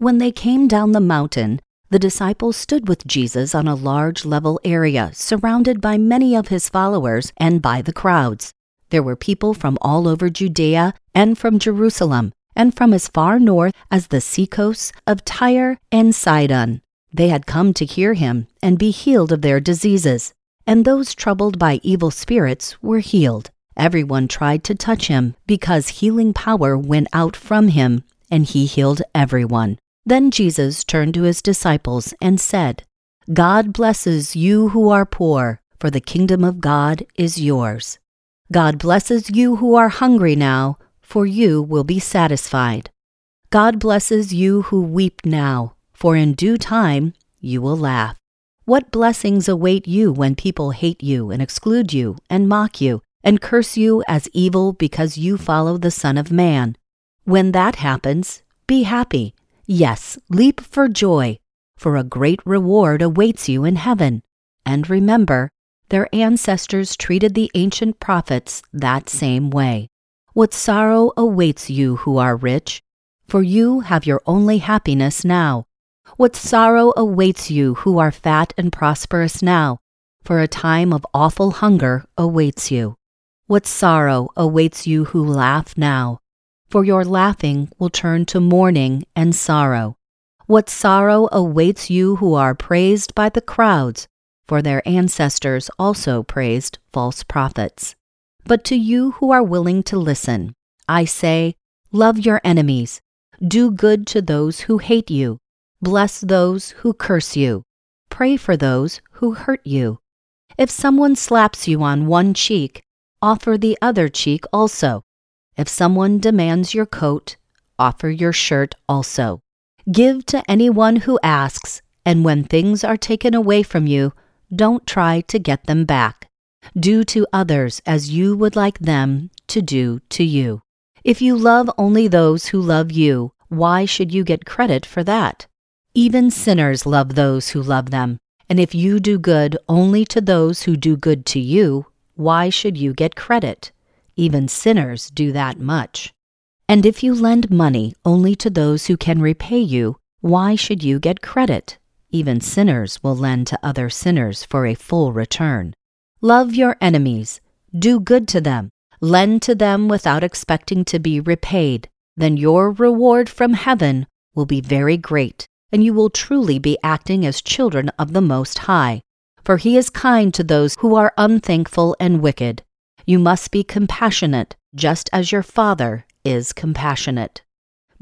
When they came down the mountain, the disciples stood with Jesus on a large level area surrounded by many of his followers and by the crowds. There were people from all over Judea and from Jerusalem and from as far north as the seacoasts of Tyre and Sidon. They had come to hear him and be healed of their diseases, and those troubled by evil spirits were healed. Everyone tried to touch him because healing power went out from him, and he healed everyone. Then Jesus turned to his disciples and said, God blesses you who are poor, for the kingdom of God is yours. God blesses you who are hungry now, for you will be satisfied. God blesses you who weep now, for in due time you will laugh. What blessings await you when people hate you and exclude you and mock you and curse you as evil because you follow the Son of Man. When that happens, be happy. Yes, leap for joy, for a great reward awaits you in heaven. And remember, their ancestors treated the ancient prophets that same way. What sorrow awaits you who are rich, for you have your only happiness now. What sorrow awaits you who are fat and prosperous now, for a time of awful hunger awaits you. What sorrow awaits you who laugh now, for your laughing will turn to mourning and sorrow. What sorrow awaits you who are praised by the crowds, for their ancestors also praised false prophets. But to you who are willing to listen, I say, love your enemies, do good to those who hate you, bless those who curse you, pray for those who hurt you. If someone slaps you on one cheek, offer the other cheek also. If someone demands your coat, offer your shirt also. Give to anyone who asks, and when things are taken away from you, don't try to get them back. Do to others as you would like them to do to you. If you love only those who love you, why should you get credit for that? Even sinners love those who love them. And if you do good only to those who do good to you, why should you get credit? Even sinners do that much. And if you lend money only to those who can repay you, why should you get credit? Even sinners will lend to other sinners for a full return. Love your enemies, do good to them, lend to them without expecting to be repaid. Then your reward from heaven will be very great, and you will truly be acting as children of the Most High for he is kind to those who are unthankful and wicked. You must be compassionate, just as your Father is compassionate.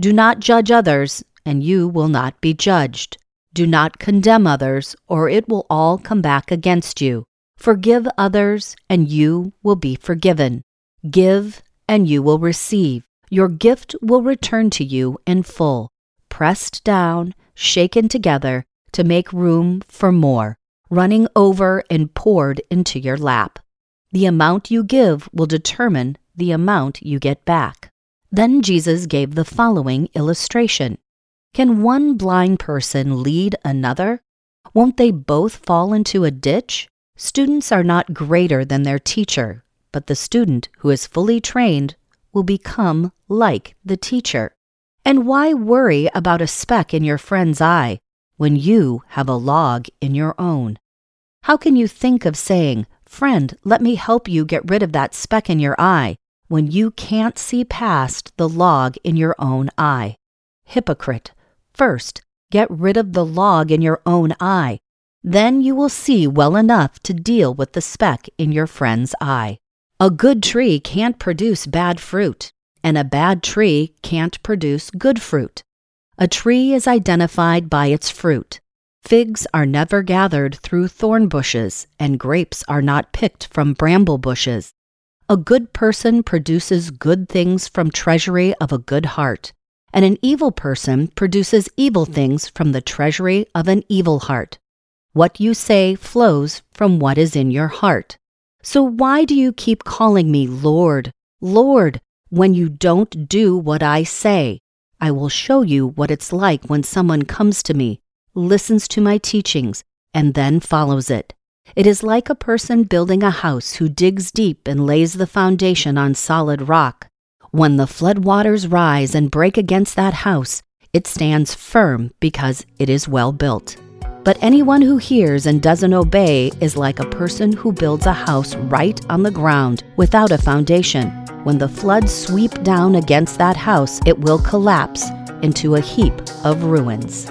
Do not judge others, and you will not be judged. Do not condemn others, or it will all come back against you. Forgive others, and you will be forgiven. Give, and you will receive. Your gift will return to you in full, pressed down, shaken together to make room for more running over and poured into your lap. The amount you give will determine the amount you get back. Then Jesus gave the following illustration Can one blind person lead another? Won't they both fall into a ditch? Students are not greater than their teacher, but the student who is fully trained will become like the teacher. And why worry about a speck in your friend's eye when you have a log in your own? How can you think of saying, Friend, let me help you get rid of that speck in your eye, when you can't see past the log in your own eye? Hypocrite, first, get rid of the log in your own eye. Then you will see well enough to deal with the speck in your friend's eye. A good tree can't produce bad fruit, and a bad tree can't produce good fruit. A tree is identified by its fruit. Figs are never gathered through thorn bushes, and grapes are not picked from bramble bushes. A good person produces good things from treasury of a good heart, and an evil person produces evil things from the treasury of an evil heart. What you say flows from what is in your heart. So why do you keep calling me Lord, Lord, when you don't do what I say? I will show you what it's like when someone comes to me, listens to my teachings, and then follows it. It is like a person building a house who digs deep and lays the foundation on solid rock. When the flood waters rise and break against that house, it stands firm because it is well built. But anyone who hears and doesn't obey is like a person who builds a house right on the ground without a foundation. When the floods sweep down against that house, it will collapse into a heap of ruins.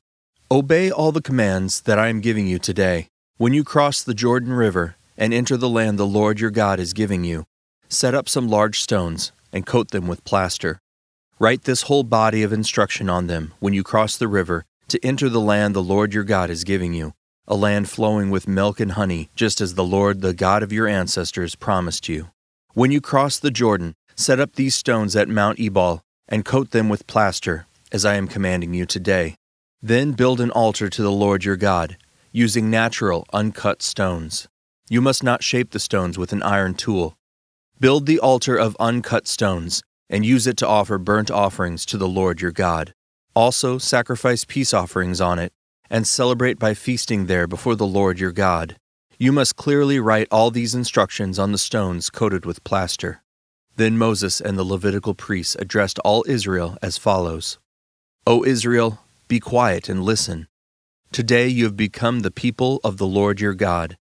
Obey all the commands that I am giving you today. When you cross the Jordan River and enter the land the Lord your God is giving you, set up some large stones and coat them with plaster. Write this whole body of instruction on them when you cross the river to enter the land the Lord your God is giving you, a land flowing with milk and honey, just as the Lord, the God of your ancestors, promised you. When you cross the Jordan, set up these stones at Mount Ebal and coat them with plaster, as I am commanding you today. Then build an altar to the Lord your God, using natural, uncut stones. You must not shape the stones with an iron tool. Build the altar of uncut stones, and use it to offer burnt offerings to the Lord your God. Also, sacrifice peace offerings on it, and celebrate by feasting there before the Lord your God. You must clearly write all these instructions on the stones coated with plaster. Then Moses and the Levitical priests addressed all Israel as follows O Israel, be quiet and listen. Today you have become the people of the Lord your God.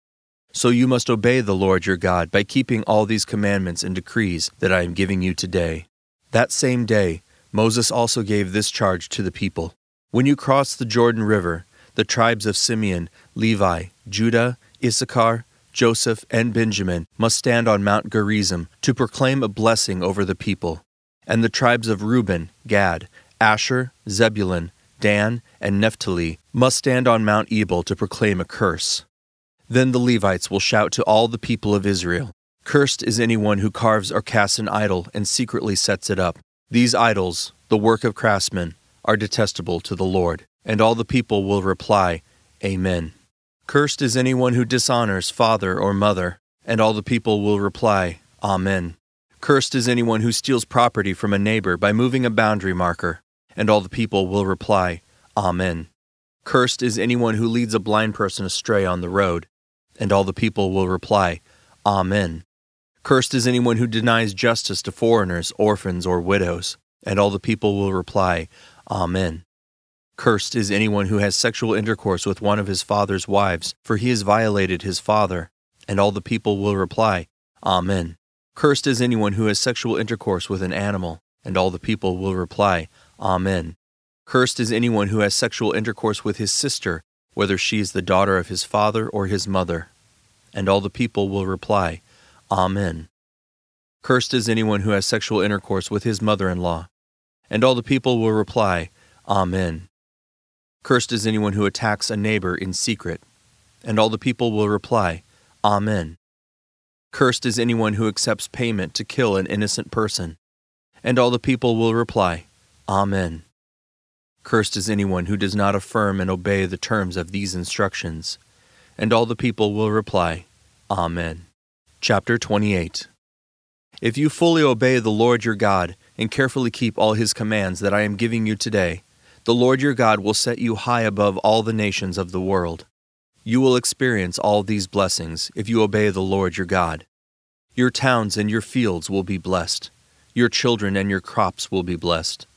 So you must obey the Lord your God by keeping all these commandments and decrees that I am giving you today. That same day, Moses also gave this charge to the people When you cross the Jordan River, the tribes of Simeon, Levi, Judah, Issachar, Joseph, and Benjamin must stand on Mount Gerizim to proclaim a blessing over the people. And the tribes of Reuben, Gad, Asher, Zebulun, Dan, and Naphtali must stand on Mount Ebal to proclaim a curse. Then the Levites will shout to all the people of Israel Cursed is anyone who carves or casts an idol and secretly sets it up. These idols, the work of craftsmen, are detestable to the Lord. And all the people will reply, Amen. Cursed is anyone who dishonors father or mother. And all the people will reply, Amen. Cursed is anyone who steals property from a neighbor by moving a boundary marker. And all the people will reply, Amen. Cursed is anyone who leads a blind person astray on the road. And all the people will reply, Amen. Cursed is anyone who denies justice to foreigners, orphans, or widows. And all the people will reply, Amen. Cursed is anyone who has sexual intercourse with one of his father's wives, for he has violated his father. And all the people will reply, Amen. Cursed is anyone who has sexual intercourse with an animal. And all the people will reply, Amen. Cursed is anyone who has sexual intercourse with his sister, whether she is the daughter of his father or his mother. And all the people will reply, Amen. Cursed is anyone who has sexual intercourse with his mother in law. And all the people will reply, Amen. Cursed is anyone who attacks a neighbor in secret. And all the people will reply, Amen. Cursed is anyone who accepts payment to kill an innocent person. And all the people will reply, Amen. Cursed is anyone who does not affirm and obey the terms of these instructions. And all the people will reply, Amen. Chapter 28 If you fully obey the Lord your God and carefully keep all his commands that I am giving you today, the Lord your God will set you high above all the nations of the world. You will experience all these blessings if you obey the Lord your God. Your towns and your fields will be blessed. Your children and your crops will be blessed.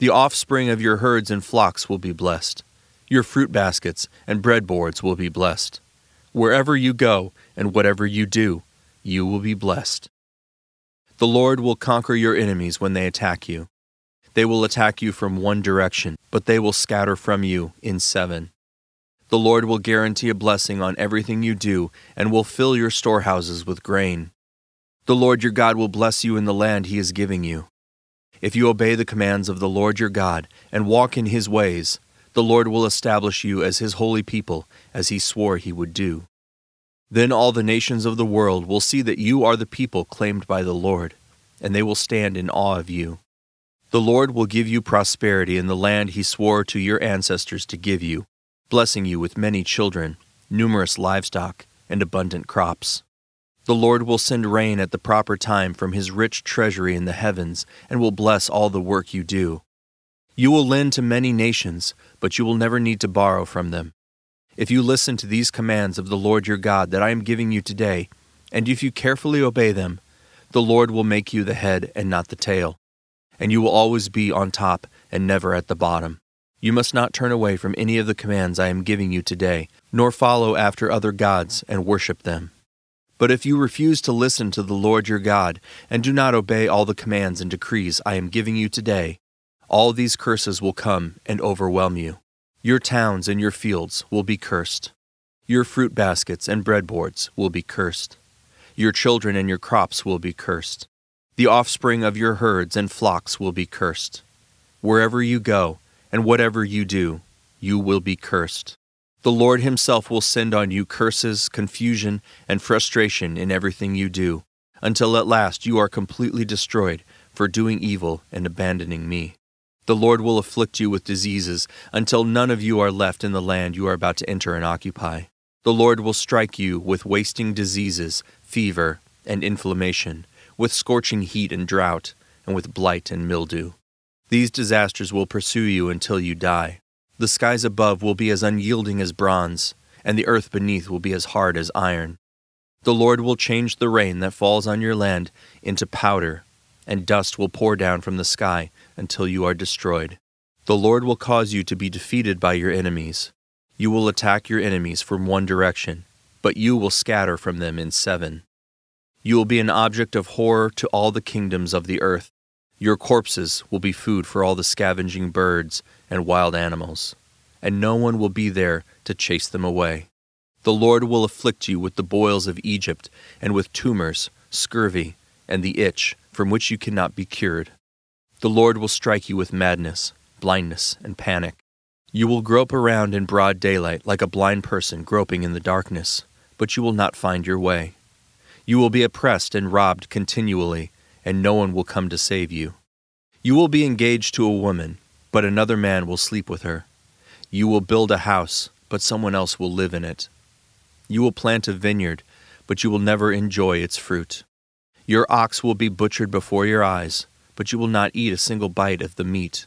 The offspring of your herds and flocks will be blessed. Your fruit baskets and breadboards will be blessed. Wherever you go and whatever you do, you will be blessed. The Lord will conquer your enemies when they attack you. They will attack you from one direction, but they will scatter from you in seven. The Lord will guarantee a blessing on everything you do and will fill your storehouses with grain. The Lord your God will bless you in the land he is giving you. If you obey the commands of the Lord your God and walk in his ways, the Lord will establish you as his holy people, as he swore he would do. Then all the nations of the world will see that you are the people claimed by the Lord, and they will stand in awe of you. The Lord will give you prosperity in the land he swore to your ancestors to give you, blessing you with many children, numerous livestock, and abundant crops. The Lord will send rain at the proper time from his rich treasury in the heavens, and will bless all the work you do. You will lend to many nations, but you will never need to borrow from them. If you listen to these commands of the Lord your God that I am giving you today, and if you carefully obey them, the Lord will make you the head and not the tail, and you will always be on top and never at the bottom. You must not turn away from any of the commands I am giving you today, nor follow after other gods and worship them. But if you refuse to listen to the Lord your God, and do not obey all the commands and decrees I am giving you today, all these curses will come and overwhelm you. Your towns and your fields will be cursed. Your fruit baskets and breadboards will be cursed. Your children and your crops will be cursed. The offspring of your herds and flocks will be cursed. Wherever you go, and whatever you do, you will be cursed. The Lord Himself will send on you curses, confusion, and frustration in everything you do, until at last you are completely destroyed for doing evil and abandoning me. The Lord will afflict you with diseases until none of you are left in the land you are about to enter and occupy. The Lord will strike you with wasting diseases, fever, and inflammation, with scorching heat and drought, and with blight and mildew. These disasters will pursue you until you die. The skies above will be as unyielding as bronze, and the earth beneath will be as hard as iron. The Lord will change the rain that falls on your land into powder, and dust will pour down from the sky until you are destroyed. The Lord will cause you to be defeated by your enemies. You will attack your enemies from one direction, but you will scatter from them in seven. You will be an object of horror to all the kingdoms of the earth. Your corpses will be food for all the scavenging birds and wild animals, and no one will be there to chase them away. The Lord will afflict you with the boils of Egypt, and with tumors, scurvy, and the itch, from which you cannot be cured. The Lord will strike you with madness, blindness, and panic. You will grope around in broad daylight like a blind person groping in the darkness, but you will not find your way. You will be oppressed and robbed continually, and no one will come to save you. You will be engaged to a woman, but another man will sleep with her. You will build a house, but someone else will live in it. You will plant a vineyard, but you will never enjoy its fruit. Your ox will be butchered before your eyes, but you will not eat a single bite of the meat.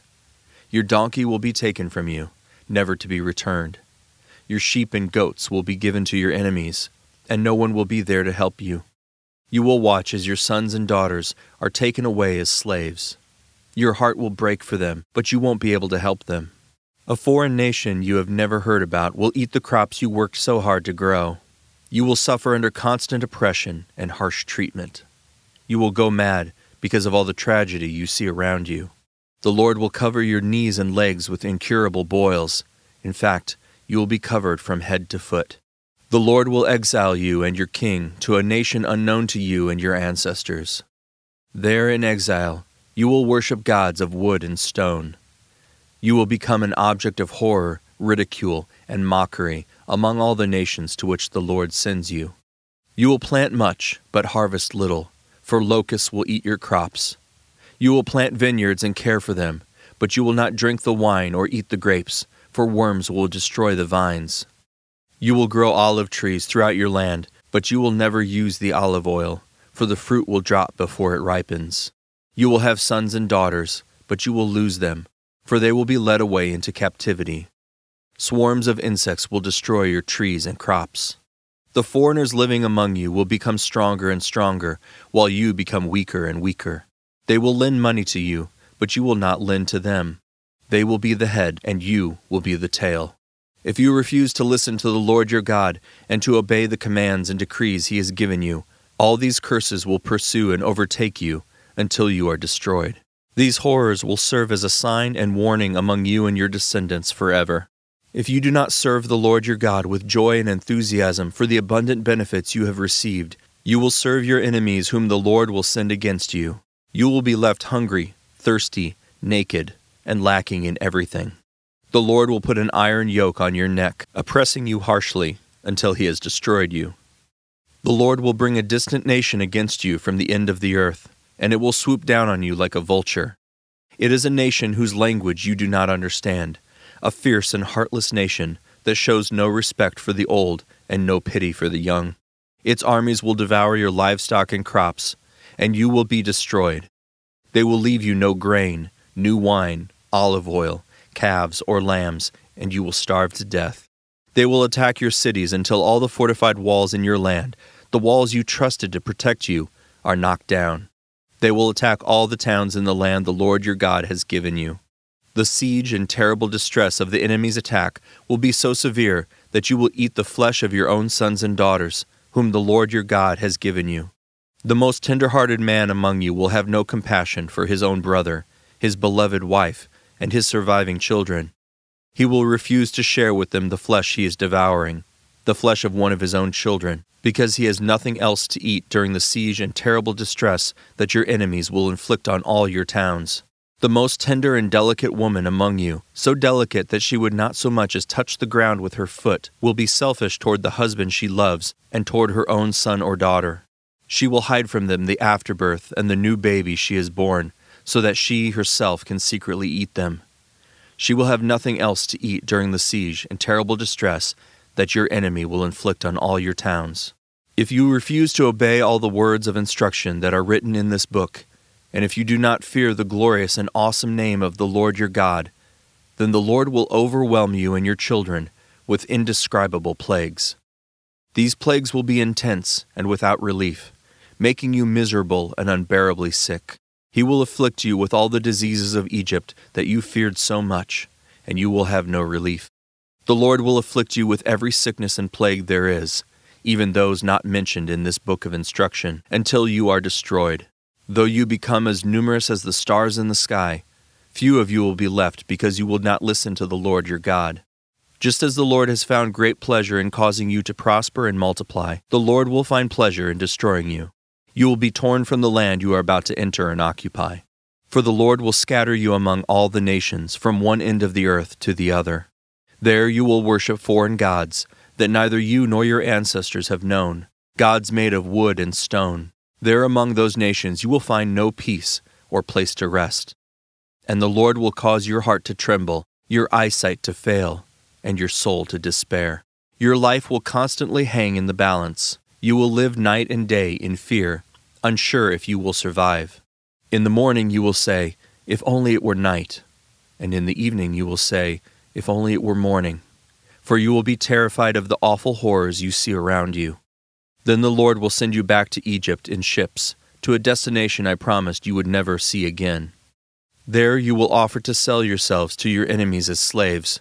Your donkey will be taken from you, never to be returned. Your sheep and goats will be given to your enemies, and no one will be there to help you. You will watch as your sons and daughters are taken away as slaves. Your heart will break for them, but you won't be able to help them. A foreign nation you have never heard about will eat the crops you worked so hard to grow. You will suffer under constant oppression and harsh treatment. You will go mad because of all the tragedy you see around you. The Lord will cover your knees and legs with incurable boils. In fact, you will be covered from head to foot. The Lord will exile you and your king to a nation unknown to you and your ancestors. There in exile, you will worship gods of wood and stone. You will become an object of horror, ridicule, and mockery among all the nations to which the Lord sends you. You will plant much, but harvest little, for locusts will eat your crops. You will plant vineyards and care for them, but you will not drink the wine or eat the grapes, for worms will destroy the vines. You will grow olive trees throughout your land, but you will never use the olive oil, for the fruit will drop before it ripens. You will have sons and daughters, but you will lose them, for they will be led away into captivity. Swarms of insects will destroy your trees and crops. The foreigners living among you will become stronger and stronger, while you become weaker and weaker. They will lend money to you, but you will not lend to them. They will be the head, and you will be the tail. If you refuse to listen to the Lord your God and to obey the commands and decrees he has given you, all these curses will pursue and overtake you until you are destroyed. These horrors will serve as a sign and warning among you and your descendants forever. If you do not serve the Lord your God with joy and enthusiasm for the abundant benefits you have received, you will serve your enemies whom the Lord will send against you. You will be left hungry, thirsty, naked, and lacking in everything. The Lord will put an iron yoke on your neck, oppressing you harshly, until he has destroyed you. The Lord will bring a distant nation against you from the end of the earth, and it will swoop down on you like a vulture. It is a nation whose language you do not understand a fierce and heartless nation that shows no respect for the old and no pity for the young. Its armies will devour your livestock and crops, and you will be destroyed. They will leave you no grain, new wine, olive oil, calves, or lambs, and you will starve to death. They will attack your cities until all the fortified walls in your land, the walls you trusted to protect you, are knocked down. They will attack all the towns in the land the Lord your God has given you. The siege and terrible distress of the enemy's attack will be so severe that you will eat the flesh of your own sons and daughters, whom the Lord your God has given you. The most tender hearted man among you will have no compassion for his own brother, his beloved wife, and his surviving children. He will refuse to share with them the flesh he is devouring, the flesh of one of his own children, because he has nothing else to eat during the siege and terrible distress that your enemies will inflict on all your towns the most tender and delicate woman among you, so delicate that she would not so much as touch the ground with her foot, will be selfish toward the husband she loves and toward her own son or daughter. She will hide from them the afterbirth and the new baby she has borne, so that she herself can secretly eat them. She will have nothing else to eat during the siege and terrible distress that your enemy will inflict on all your towns. If you refuse to obey all the words of instruction that are written in this book, and if you do not fear the glorious and awesome name of the Lord your God, then the Lord will overwhelm you and your children with indescribable plagues. These plagues will be intense and without relief, making you miserable and unbearably sick. He will afflict you with all the diseases of Egypt that you feared so much, and you will have no relief. The Lord will afflict you with every sickness and plague there is, even those not mentioned in this book of instruction, until you are destroyed. Though you become as numerous as the stars in the sky, few of you will be left because you will not listen to the Lord your God. Just as the Lord has found great pleasure in causing you to prosper and multiply, the Lord will find pleasure in destroying you. You will be torn from the land you are about to enter and occupy. For the Lord will scatter you among all the nations, from one end of the earth to the other. There you will worship foreign gods that neither you nor your ancestors have known, gods made of wood and stone. There among those nations you will find no peace or place to rest. And the Lord will cause your heart to tremble, your eyesight to fail, and your soul to despair. Your life will constantly hang in the balance. You will live night and day in fear, unsure if you will survive. In the morning you will say, If only it were night. And in the evening you will say, If only it were morning. For you will be terrified of the awful horrors you see around you. Then the Lord will send you back to Egypt in ships, to a destination I promised you would never see again. There you will offer to sell yourselves to your enemies as slaves,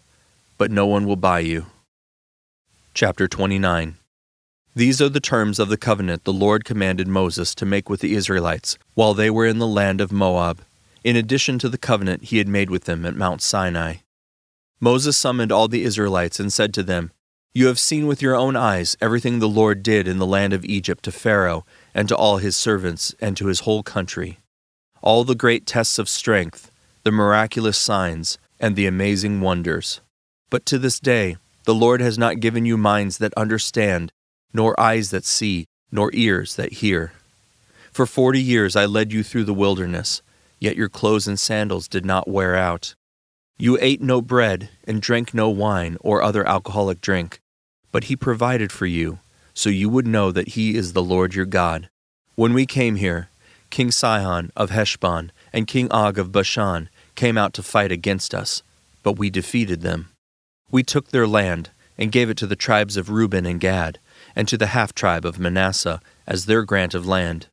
but no one will buy you. Chapter 29 These are the terms of the covenant the Lord commanded Moses to make with the Israelites while they were in the land of Moab, in addition to the covenant he had made with them at Mount Sinai. Moses summoned all the Israelites and said to them, you have seen with your own eyes everything the Lord did in the land of Egypt to Pharaoh and to all his servants and to his whole country. All the great tests of strength, the miraculous signs, and the amazing wonders. But to this day, the Lord has not given you minds that understand, nor eyes that see, nor ears that hear. For forty years I led you through the wilderness, yet your clothes and sandals did not wear out. You ate no bread and drank no wine or other alcoholic drink but he provided for you, so you would know that he is the Lord your God. When we came here, King Sihon of Heshbon and King Og of Bashan came out to fight against us, but we defeated them. We took their land and gave it to the tribes of Reuben and Gad, and to the half tribe of Manasseh as their grant of land.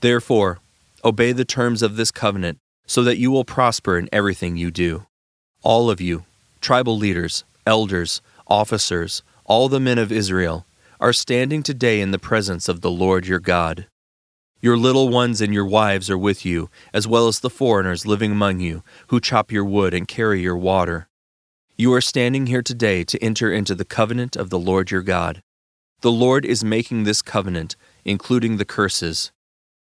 Therefore, obey the terms of this covenant, so that you will prosper in everything you do. All of you, tribal leaders, elders, officers, all the men of Israel, are standing today in the presence of the Lord your God. Your little ones and your wives are with you, as well as the foreigners living among you, who chop your wood and carry your water. You are standing here today to enter into the covenant of the Lord your God. The Lord is making this covenant, including the curses.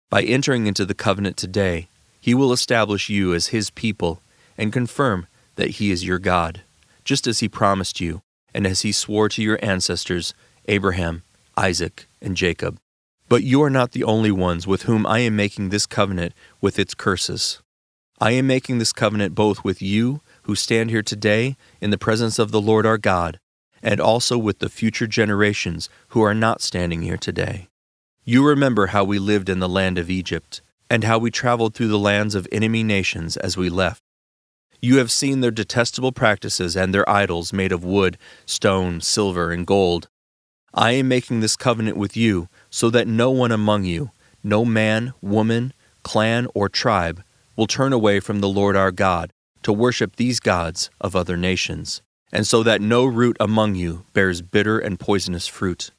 By entering into the covenant today, he will establish you as his people and confirm that he is your God, just as he promised you and as he swore to your ancestors, Abraham, Isaac, and Jacob. But you are not the only ones with whom I am making this covenant with its curses. I am making this covenant both with you, who stand here today in the presence of the Lord our God, and also with the future generations who are not standing here today. You remember how we lived in the land of Egypt, and how we traveled through the lands of enemy nations as we left. You have seen their detestable practices and their idols made of wood, stone, silver, and gold. I am making this covenant with you so that no one among you, no man, woman, clan, or tribe, will turn away from the Lord our God to worship these gods of other nations, and so that no root among you bears bitter and poisonous fruit.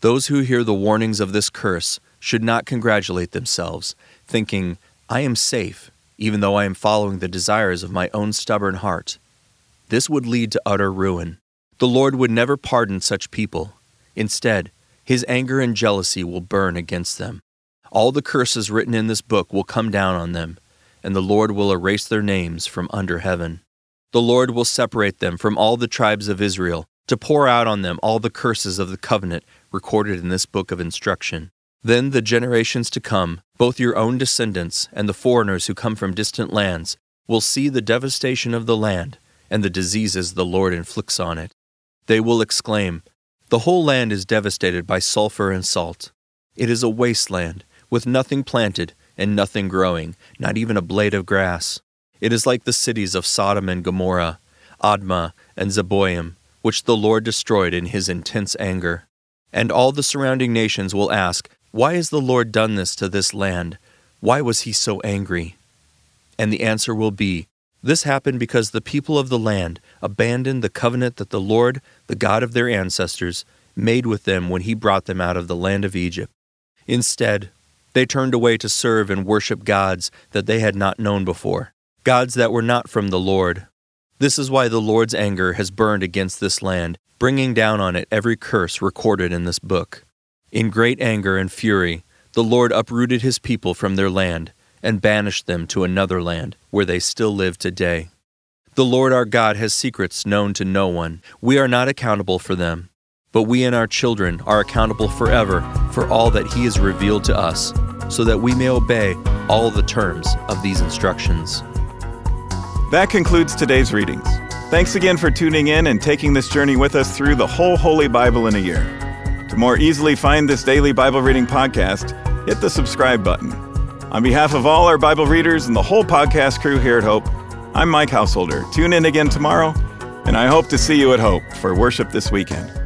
Those who hear the warnings of this curse should not congratulate themselves, thinking, I am safe even though I am following the desires of my own stubborn heart. This would lead to utter ruin. The Lord would never pardon such people. Instead, his anger and jealousy will burn against them. All the curses written in this book will come down on them, and the Lord will erase their names from under heaven. The Lord will separate them from all the tribes of Israel, to pour out on them all the curses of the covenant recorded in this book of instruction. Then the generations to come, both your own descendants and the foreigners who come from distant lands, will see the devastation of the land and the diseases the Lord inflicts on it. They will exclaim, The whole land is devastated by sulfur and salt. It is a wasteland, with nothing planted and nothing growing, not even a blade of grass. It is like the cities of Sodom and Gomorrah, Admah and Zeboim, which the Lord destroyed in his intense anger. And all the surrounding nations will ask, why has the Lord done this to this land? Why was he so angry? And the answer will be This happened because the people of the land abandoned the covenant that the Lord, the God of their ancestors, made with them when he brought them out of the land of Egypt. Instead, they turned away to serve and worship gods that they had not known before, gods that were not from the Lord. This is why the Lord's anger has burned against this land, bringing down on it every curse recorded in this book. In great anger and fury, the Lord uprooted his people from their land and banished them to another land where they still live today. The Lord our God has secrets known to no one. We are not accountable for them, but we and our children are accountable forever for all that He has revealed to us, so that we may obey all the terms of these instructions. That concludes today's readings. Thanks again for tuning in and taking this journey with us through the whole Holy Bible in a year. To more easily find this daily Bible reading podcast, hit the subscribe button. On behalf of all our Bible readers and the whole podcast crew here at Hope, I'm Mike Householder. Tune in again tomorrow, and I hope to see you at Hope for worship this weekend.